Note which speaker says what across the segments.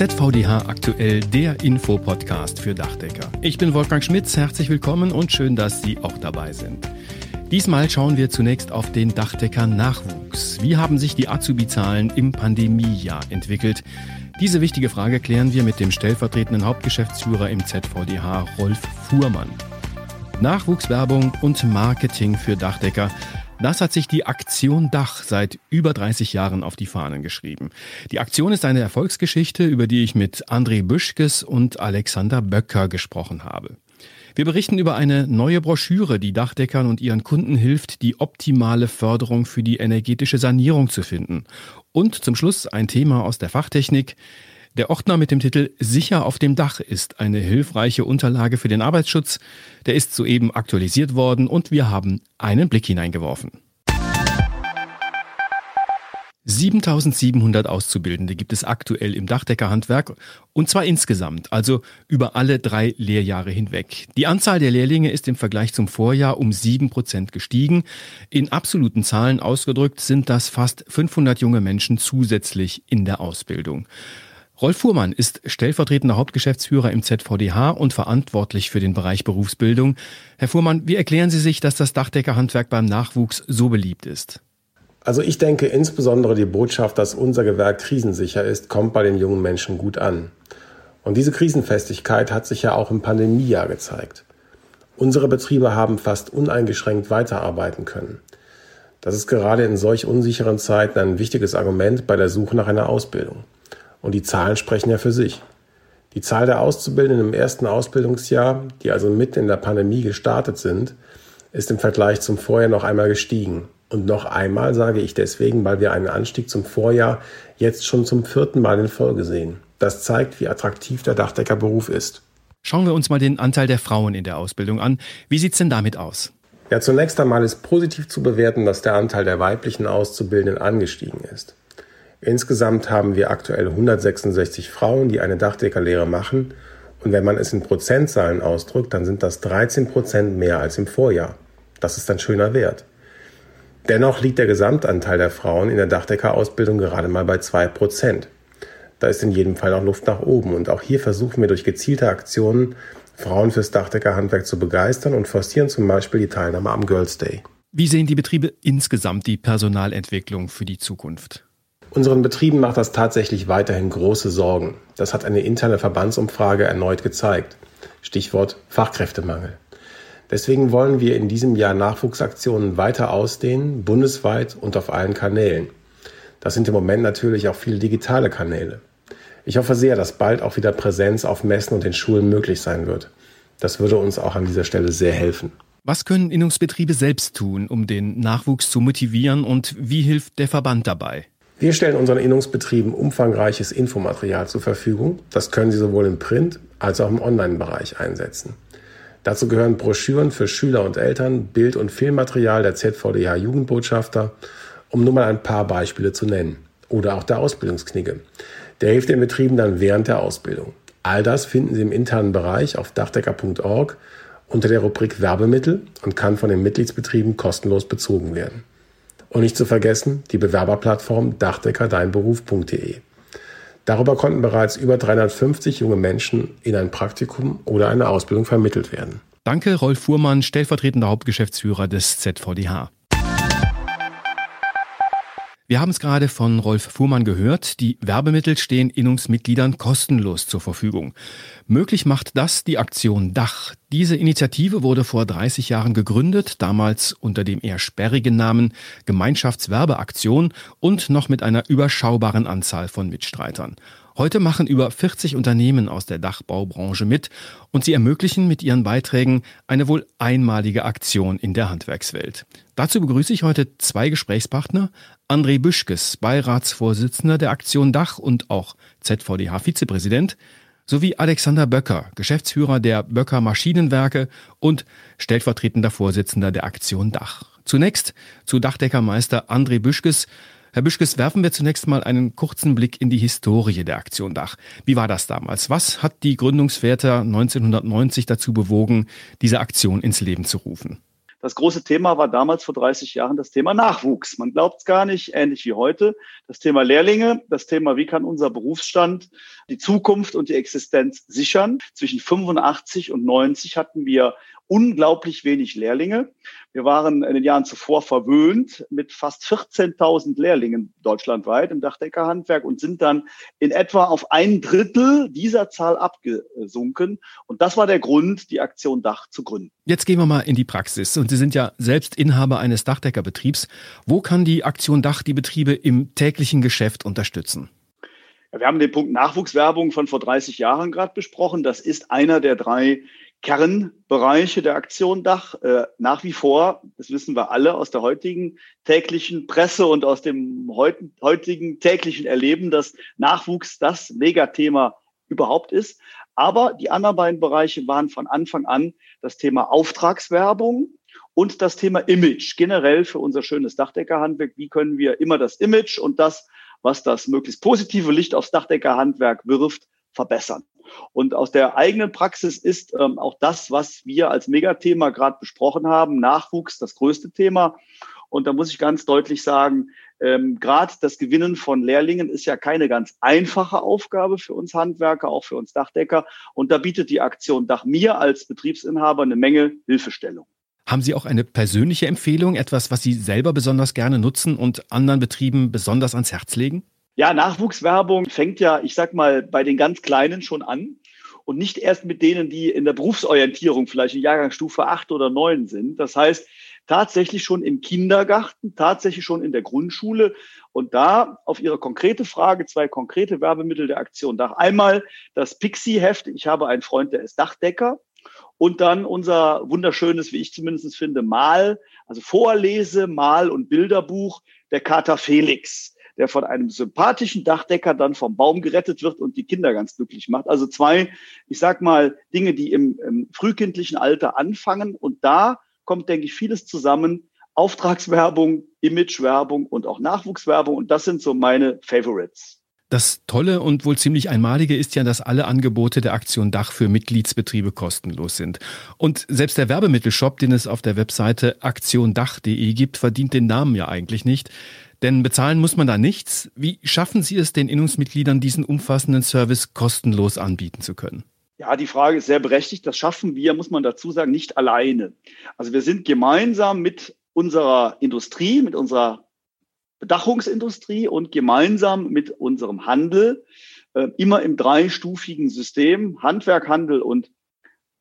Speaker 1: ZVDH aktuell der Infopodcast für Dachdecker. Ich bin Wolfgang Schmitz, herzlich willkommen und schön, dass Sie auch dabei sind. Diesmal schauen wir zunächst auf den Dachdecker Nachwuchs. Wie haben sich die Azubi-Zahlen im Pandemiejahr entwickelt? Diese wichtige Frage klären wir mit dem stellvertretenden Hauptgeschäftsführer im ZVDH, Rolf Fuhrmann. Nachwuchswerbung und Marketing für Dachdecker. Das hat sich die Aktion Dach seit über 30 Jahren auf die Fahnen geschrieben. Die Aktion ist eine Erfolgsgeschichte, über die ich mit André Büschkes und Alexander Böcker gesprochen habe. Wir berichten über eine neue Broschüre, die Dachdeckern und ihren Kunden hilft, die optimale Förderung für die energetische Sanierung zu finden. Und zum Schluss ein Thema aus der Fachtechnik. Der Ordner mit dem Titel Sicher auf dem Dach ist eine hilfreiche Unterlage für den Arbeitsschutz. Der ist soeben aktualisiert worden und wir haben einen Blick hineingeworfen. 7700 Auszubildende gibt es aktuell im Dachdeckerhandwerk und zwar insgesamt, also über alle drei Lehrjahre hinweg. Die Anzahl der Lehrlinge ist im Vergleich zum Vorjahr um sieben Prozent gestiegen. In absoluten Zahlen ausgedrückt sind das fast 500 junge Menschen zusätzlich in der Ausbildung. Rolf Fuhrmann ist stellvertretender Hauptgeschäftsführer im ZVDH und verantwortlich für den Bereich Berufsbildung. Herr Fuhrmann, wie erklären Sie sich, dass das Dachdeckerhandwerk beim Nachwuchs so beliebt ist?
Speaker 2: Also ich denke insbesondere die Botschaft, dass unser Gewerk krisensicher ist, kommt bei den jungen Menschen gut an. Und diese Krisenfestigkeit hat sich ja auch im Pandemiejahr gezeigt. Unsere Betriebe haben fast uneingeschränkt weiterarbeiten können. Das ist gerade in solch unsicheren Zeiten ein wichtiges Argument bei der Suche nach einer Ausbildung. Und die Zahlen sprechen ja für sich. Die Zahl der Auszubildenden im ersten Ausbildungsjahr, die also mitten in der Pandemie gestartet sind, ist im Vergleich zum Vorjahr noch einmal gestiegen. Und noch einmal sage ich deswegen, weil wir einen Anstieg zum Vorjahr jetzt schon zum vierten Mal in Folge sehen. Das zeigt, wie attraktiv der Dachdeckerberuf ist.
Speaker 1: Schauen wir uns mal den Anteil der Frauen in der Ausbildung an. Wie sieht's denn damit aus?
Speaker 2: Ja, zunächst einmal ist positiv zu bewerten, dass der Anteil der weiblichen Auszubildenden angestiegen ist. Insgesamt haben wir aktuell 166 Frauen, die eine Dachdeckerlehre machen. Und wenn man es in Prozentzahlen ausdrückt, dann sind das 13 Prozent mehr als im Vorjahr. Das ist ein schöner Wert. Dennoch liegt der Gesamtanteil der Frauen in der Dachdeckerausbildung gerade mal bei zwei Prozent. Da ist in jedem Fall noch Luft nach oben und auch hier versuchen wir durch gezielte Aktionen Frauen fürs Dachdeckerhandwerk zu begeistern und forcieren zum Beispiel die Teilnahme am Girls Day.
Speaker 1: Wie sehen die Betriebe insgesamt die Personalentwicklung für die Zukunft?
Speaker 2: Unseren Betrieben macht das tatsächlich weiterhin große Sorgen. Das hat eine interne Verbandsumfrage erneut gezeigt. Stichwort Fachkräftemangel. Deswegen wollen wir in diesem Jahr Nachwuchsaktionen weiter ausdehnen, bundesweit und auf allen Kanälen. Das sind im Moment natürlich auch viele digitale Kanäle. Ich hoffe sehr, dass bald auch wieder Präsenz auf Messen und in Schulen möglich sein wird. Das würde uns auch an dieser Stelle sehr helfen.
Speaker 1: Was können Innungsbetriebe selbst tun, um den Nachwuchs zu motivieren und wie hilft der Verband dabei?
Speaker 2: Wir stellen unseren Innungsbetrieben umfangreiches Infomaterial zur Verfügung. Das können Sie sowohl im Print als auch im Online-Bereich einsetzen. Dazu gehören Broschüren für Schüler und Eltern, Bild- und Filmmaterial der ZVDH Jugendbotschafter, um nur mal ein paar Beispiele zu nennen. Oder auch der Ausbildungsknigge. Der hilft den Betrieben dann während der Ausbildung. All das finden Sie im internen Bereich auf dachdecker.org unter der Rubrik Werbemittel und kann von den Mitgliedsbetrieben kostenlos bezogen werden. Und nicht zu vergessen die Bewerberplattform dachdeckerdeinberuf.de. Darüber konnten bereits über 350 junge Menschen in ein Praktikum oder eine Ausbildung vermittelt werden.
Speaker 1: Danke, Rolf Fuhrmann, stellvertretender Hauptgeschäftsführer des ZVDH. Wir haben es gerade von Rolf Fuhrmann gehört. Die Werbemittel stehen Innungsmitgliedern kostenlos zur Verfügung. Möglich macht das die Aktion Dach. Diese Initiative wurde vor 30 Jahren gegründet, damals unter dem eher sperrigen Namen Gemeinschaftswerbeaktion und noch mit einer überschaubaren Anzahl von Mitstreitern. Heute machen über 40 Unternehmen aus der Dachbaubranche mit und sie ermöglichen mit ihren Beiträgen eine wohl einmalige Aktion in der Handwerkswelt. Dazu begrüße ich heute zwei Gesprächspartner. André Büschkes, Beiratsvorsitzender der Aktion Dach und auch ZVDH-Vizepräsident, sowie Alexander Böcker, Geschäftsführer der Böcker Maschinenwerke und stellvertretender Vorsitzender der Aktion Dach. Zunächst zu Dachdeckermeister André Büschkes. Herr Büschkes, werfen wir zunächst mal einen kurzen Blick in die Historie der Aktion Dach. Wie war das damals? Was hat die Gründungsväter 1990 dazu bewogen, diese Aktion ins Leben zu rufen?
Speaker 3: Das große Thema war damals vor 30 Jahren das Thema Nachwuchs. Man glaubt es gar nicht, ähnlich wie heute. Das Thema Lehrlinge, das Thema, wie kann unser Berufsstand die Zukunft und die Existenz sichern. Zwischen 85 und 90 hatten wir unglaublich wenig Lehrlinge. Wir waren in den Jahren zuvor verwöhnt mit fast 14.000 Lehrlingen deutschlandweit im Dachdeckerhandwerk und sind dann in etwa auf ein Drittel dieser Zahl abgesunken. Und das war der Grund, die Aktion Dach zu gründen.
Speaker 1: Jetzt gehen wir mal in die Praxis. Und Sie sind ja selbst Inhaber eines Dachdeckerbetriebs. Wo kann die Aktion Dach die Betriebe im täglichen Geschäft unterstützen?
Speaker 3: Wir haben den Punkt Nachwuchswerbung von vor 30 Jahren gerade besprochen. Das ist einer der drei Kernbereiche der Aktion Dach. Äh, nach wie vor, das wissen wir alle aus der heutigen täglichen Presse und aus dem heutigen täglichen Erleben, dass Nachwuchs das Megathema überhaupt ist. Aber die anderen beiden Bereiche waren von Anfang an das Thema Auftragswerbung und das Thema Image. Generell für unser schönes Dachdeckerhandwerk. Wie können wir immer das Image und das, was das möglichst positive Licht aufs Dachdeckerhandwerk wirft, verbessern? Und aus der eigenen Praxis ist ähm, auch das, was wir als Megathema gerade besprochen haben, Nachwuchs, das größte Thema. Und da muss ich ganz deutlich sagen, ähm, gerade das Gewinnen von Lehrlingen ist ja keine ganz einfache Aufgabe für uns Handwerker, auch für uns Dachdecker. Und da bietet die Aktion Dach mir als Betriebsinhaber eine Menge Hilfestellung.
Speaker 1: Haben Sie auch eine persönliche Empfehlung, etwas, was Sie selber besonders gerne nutzen und anderen Betrieben besonders ans Herz legen?
Speaker 3: Ja, Nachwuchswerbung fängt ja, ich sag mal, bei den ganz Kleinen schon an und nicht erst mit denen, die in der Berufsorientierung vielleicht in Jahrgangsstufe 8 oder 9 sind. Das heißt, tatsächlich schon im Kindergarten, tatsächlich schon in der Grundschule. Und da auf Ihre konkrete Frage zwei konkrete Werbemittel der Aktion Dach. Einmal das Pixie-Heft. Ich habe einen Freund, der ist Dachdecker. Und dann unser wunderschönes, wie ich zumindest finde, Mal, also Vorlese, Mal- und Bilderbuch der Kater Felix der von einem sympathischen Dachdecker dann vom Baum gerettet wird und die Kinder ganz glücklich macht. Also zwei, ich sag mal, Dinge, die im, im frühkindlichen Alter anfangen. Und da kommt, denke ich, vieles zusammen. Auftragswerbung, Imagewerbung und auch Nachwuchswerbung. Und das sind so meine Favorites.
Speaker 1: Das Tolle und wohl ziemlich Einmalige ist ja, dass alle Angebote der Aktion Dach für Mitgliedsbetriebe kostenlos sind. Und selbst der Werbemittelshop, den es auf der Webseite aktiondach.de gibt, verdient den Namen ja eigentlich nicht. Denn bezahlen muss man da nichts. Wie schaffen Sie es den Innungsmitgliedern, diesen umfassenden Service kostenlos anbieten zu können?
Speaker 3: Ja, die Frage ist sehr berechtigt. Das schaffen wir, muss man dazu sagen, nicht alleine. Also wir sind gemeinsam mit unserer Industrie, mit unserer Bedachungsindustrie und gemeinsam mit unserem Handel äh, immer im dreistufigen System Handwerk, Handel und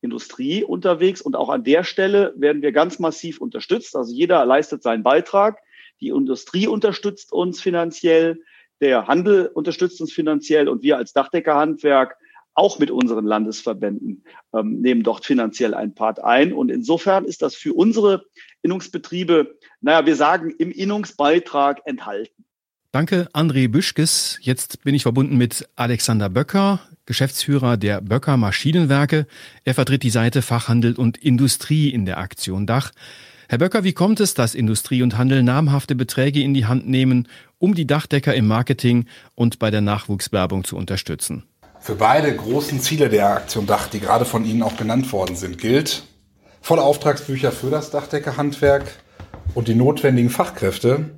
Speaker 3: Industrie unterwegs. Und auch an der Stelle werden wir ganz massiv unterstützt. Also jeder leistet seinen Beitrag. Die Industrie unterstützt uns finanziell, der Handel unterstützt uns finanziell und wir als Dachdeckerhandwerk auch mit unseren Landesverbänden ähm, nehmen dort finanziell ein Part ein. Und insofern ist das für unsere Innungsbetriebe, naja, wir sagen, im Innungsbeitrag enthalten.
Speaker 1: Danke, André Büschkes. Jetzt bin ich verbunden mit Alexander Böcker, Geschäftsführer der Böcker Maschinenwerke. Er vertritt die Seite Fachhandel und Industrie in der Aktion Dach. Herr Böcker, wie kommt es, dass Industrie und Handel namhafte Beträge in die Hand nehmen, um die Dachdecker im Marketing und bei der Nachwuchswerbung zu unterstützen?
Speaker 4: Für beide großen Ziele der Aktion Dach, die gerade von Ihnen auch genannt worden sind, gilt, volle Auftragsbücher für das Dachdeckerhandwerk und die notwendigen Fachkräfte,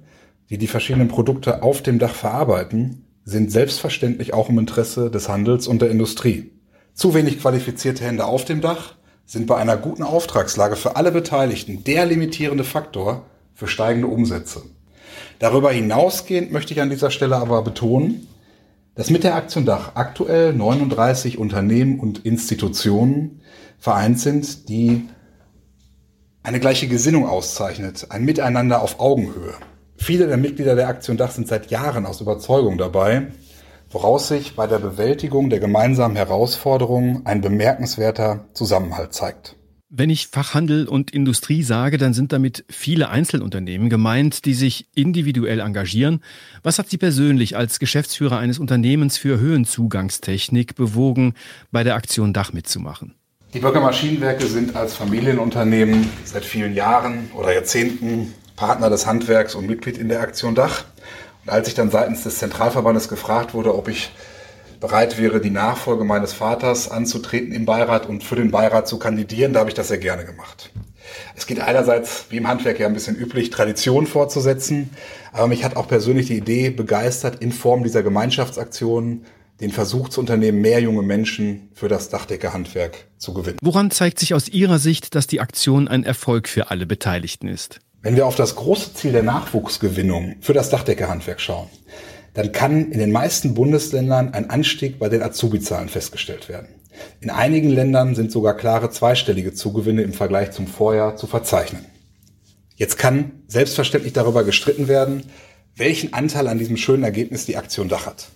Speaker 4: die die verschiedenen Produkte auf dem Dach verarbeiten, sind selbstverständlich auch im Interesse des Handels und der Industrie. Zu wenig qualifizierte Hände auf dem Dach sind bei einer guten Auftragslage für alle Beteiligten der limitierende Faktor für steigende Umsätze. Darüber hinausgehend möchte ich an dieser Stelle aber betonen, dass mit der Aktion Dach aktuell 39 Unternehmen und Institutionen vereint sind, die eine gleiche Gesinnung auszeichnet, ein Miteinander auf Augenhöhe. Viele der Mitglieder der Aktion Dach sind seit Jahren aus Überzeugung dabei, woraus sich bei der Bewältigung der gemeinsamen Herausforderungen ein bemerkenswerter Zusammenhalt zeigt.
Speaker 1: Wenn ich Fachhandel und Industrie sage, dann sind damit viele Einzelunternehmen gemeint, die sich individuell engagieren. Was hat Sie persönlich als Geschäftsführer eines Unternehmens für Höhenzugangstechnik bewogen, bei der Aktion Dach mitzumachen?
Speaker 4: Die Bürger Maschinenwerke sind als Familienunternehmen seit vielen Jahren oder Jahrzehnten Partner des Handwerks und Mitglied in der Aktion Dach. Und als ich dann seitens des Zentralverbandes gefragt wurde, ob ich bereit wäre, die Nachfolge meines Vaters anzutreten im Beirat und für den Beirat zu kandidieren, da habe ich das sehr gerne gemacht. Es geht einerseits, wie im Handwerk ja ein bisschen üblich, Tradition fortzusetzen, aber mich hat auch persönlich die Idee begeistert, in Form dieser Gemeinschaftsaktionen den Versuch zu unternehmen, mehr junge Menschen für das Dachdeckerhandwerk zu gewinnen.
Speaker 1: Woran zeigt sich aus Ihrer Sicht, dass die Aktion ein Erfolg für alle Beteiligten ist?
Speaker 4: Wenn wir auf das große Ziel der Nachwuchsgewinnung für das Dachdeckerhandwerk schauen, dann kann in den meisten Bundesländern ein Anstieg bei den Azubi-Zahlen festgestellt werden. In einigen Ländern sind sogar klare zweistellige Zugewinne im Vergleich zum Vorjahr zu verzeichnen. Jetzt kann selbstverständlich darüber gestritten werden, welchen Anteil an diesem schönen Ergebnis die Aktion Dach hat.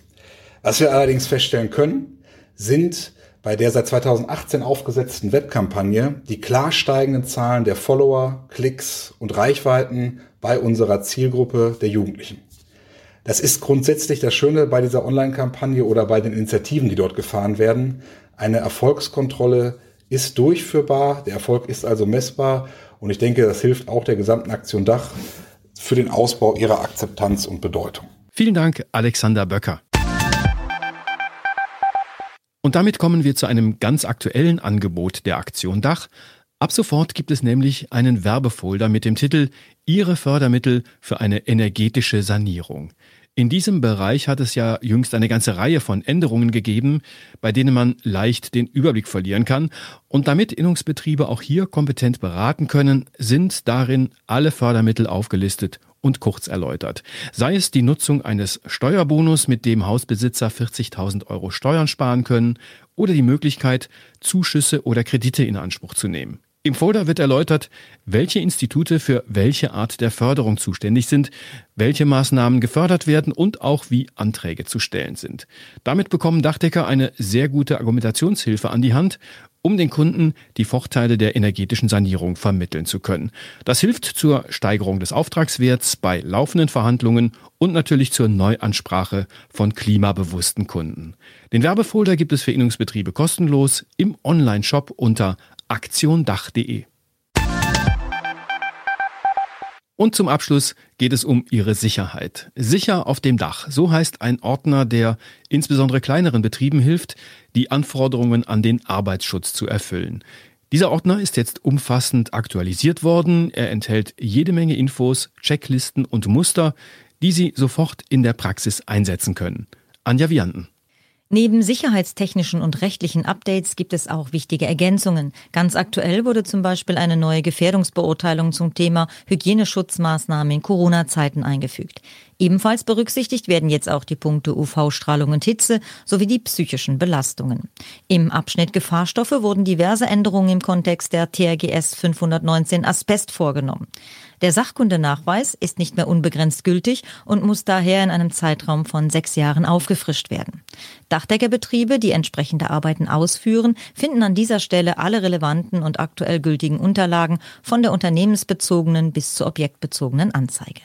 Speaker 4: Was wir allerdings feststellen können, sind bei der seit 2018 aufgesetzten Webkampagne die klar steigenden Zahlen der Follower, Klicks und Reichweiten bei unserer Zielgruppe der Jugendlichen. Das ist grundsätzlich das Schöne bei dieser Online-Kampagne oder bei den Initiativen, die dort gefahren werden. Eine Erfolgskontrolle ist durchführbar, der Erfolg ist also messbar und ich denke, das hilft auch der gesamten Aktion Dach für den Ausbau ihrer Akzeptanz und Bedeutung.
Speaker 1: Vielen Dank, Alexander Böcker. Und damit kommen wir zu einem ganz aktuellen Angebot der Aktion Dach. Ab sofort gibt es nämlich einen Werbefolder mit dem Titel Ihre Fördermittel für eine energetische Sanierung. In diesem Bereich hat es ja jüngst eine ganze Reihe von Änderungen gegeben, bei denen man leicht den Überblick verlieren kann. Und damit Innungsbetriebe auch hier kompetent beraten können, sind darin alle Fördermittel aufgelistet und kurz erläutert. Sei es die Nutzung eines Steuerbonus, mit dem Hausbesitzer 40.000 Euro Steuern sparen können, oder die Möglichkeit, Zuschüsse oder Kredite in Anspruch zu nehmen. Im Folder wird erläutert, welche Institute für welche Art der Förderung zuständig sind, welche Maßnahmen gefördert werden und auch wie Anträge zu stellen sind. Damit bekommen Dachdecker eine sehr gute Argumentationshilfe an die Hand, um den Kunden die Vorteile der energetischen Sanierung vermitteln zu können. Das hilft zur Steigerung des Auftragswerts bei laufenden Verhandlungen und natürlich zur Neuansprache von klimabewussten Kunden. Den Werbefolder gibt es für Innungsbetriebe kostenlos im Online-Shop unter aktiondach.de. Und zum Abschluss geht es um Ihre Sicherheit. Sicher auf dem Dach. So heißt ein Ordner, der insbesondere kleineren Betrieben hilft, die Anforderungen an den Arbeitsschutz zu erfüllen. Dieser Ordner ist jetzt umfassend aktualisiert worden. Er enthält jede Menge Infos, Checklisten und Muster, die Sie sofort in der Praxis einsetzen können. Anja Vianten.
Speaker 5: Neben sicherheitstechnischen und rechtlichen Updates gibt es auch wichtige Ergänzungen. Ganz aktuell wurde zum Beispiel eine neue Gefährdungsbeurteilung zum Thema Hygieneschutzmaßnahmen in Corona-Zeiten eingefügt. Ebenfalls berücksichtigt werden jetzt auch die Punkte UV-Strahlung und Hitze sowie die psychischen Belastungen. Im Abschnitt Gefahrstoffe wurden diverse Änderungen im Kontext der TRGS 519 Asbest vorgenommen. Der Sachkundenachweis ist nicht mehr unbegrenzt gültig und muss daher in einem Zeitraum von sechs Jahren aufgefrischt werden. Dachdeckerbetriebe, die entsprechende Arbeiten ausführen, finden an dieser Stelle alle relevanten und aktuell gültigen Unterlagen von der unternehmensbezogenen bis zur objektbezogenen Anzeige.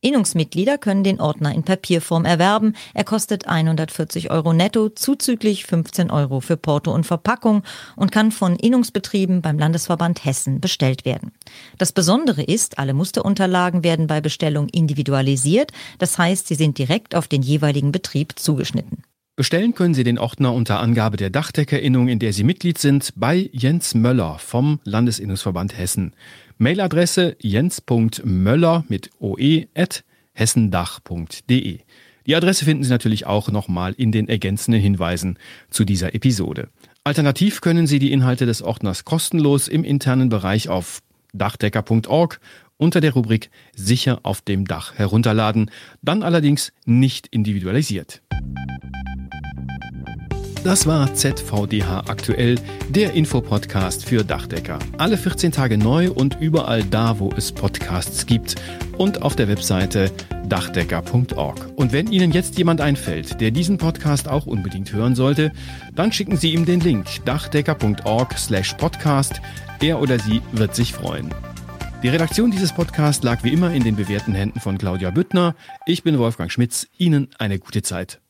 Speaker 5: Innungsmitglieder können den Ordner in Papierform erwerben. Er kostet 140 Euro netto, zuzüglich 15 Euro für Porto und Verpackung und kann von Innungsbetrieben beim Landesverband Hessen bestellt werden. Das Besondere ist, alle Musterunterlagen werden bei Bestellung individualisiert. Das heißt, sie sind direkt auf den jeweiligen Betrieb zugeschnitten.
Speaker 1: Bestellen können Sie den Ordner unter Angabe der Dachdeckerinnung, in der Sie Mitglied sind, bei Jens Möller vom Landesinnungsverband Hessen. Mailadresse jens.möller mit oe at hessendach.de. Die Adresse finden Sie natürlich auch nochmal in den ergänzenden Hinweisen zu dieser Episode. Alternativ können Sie die Inhalte des Ordners kostenlos im internen Bereich auf dachdecker.org unter der Rubrik Sicher auf dem Dach herunterladen, dann allerdings nicht individualisiert. Das war ZVDH aktuell, der Infopodcast für Dachdecker. Alle 14 Tage neu und überall da, wo es Podcasts gibt und auf der Webseite dachdecker.org. Und wenn Ihnen jetzt jemand einfällt, der diesen Podcast auch unbedingt hören sollte, dann schicken Sie ihm den Link dachdecker.org/podcast. Er oder sie wird sich freuen. Die Redaktion dieses Podcasts lag wie immer in den bewährten Händen von Claudia Büttner. Ich bin Wolfgang Schmitz. Ihnen eine gute Zeit.